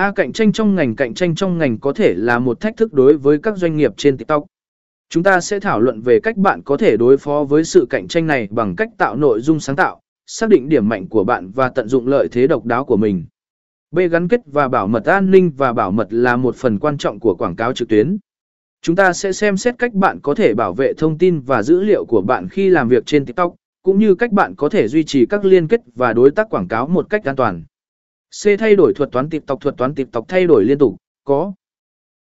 A cạnh tranh trong ngành cạnh tranh trong ngành có thể là một thách thức đối với các doanh nghiệp trên TikTok. Chúng ta sẽ thảo luận về cách bạn có thể đối phó với sự cạnh tranh này bằng cách tạo nội dung sáng tạo, xác định điểm mạnh của bạn và tận dụng lợi thế độc đáo của mình. B. Gắn kết và bảo mật an ninh và bảo mật là một phần quan trọng của quảng cáo trực tuyến. Chúng ta sẽ xem xét cách bạn có thể bảo vệ thông tin và dữ liệu của bạn khi làm việc trên TikTok, cũng như cách bạn có thể duy trì các liên kết và đối tác quảng cáo một cách an toàn. C. Thay đổi thuật toán tịp tộc Thuật toán tịp tộc thay đổi liên tục, có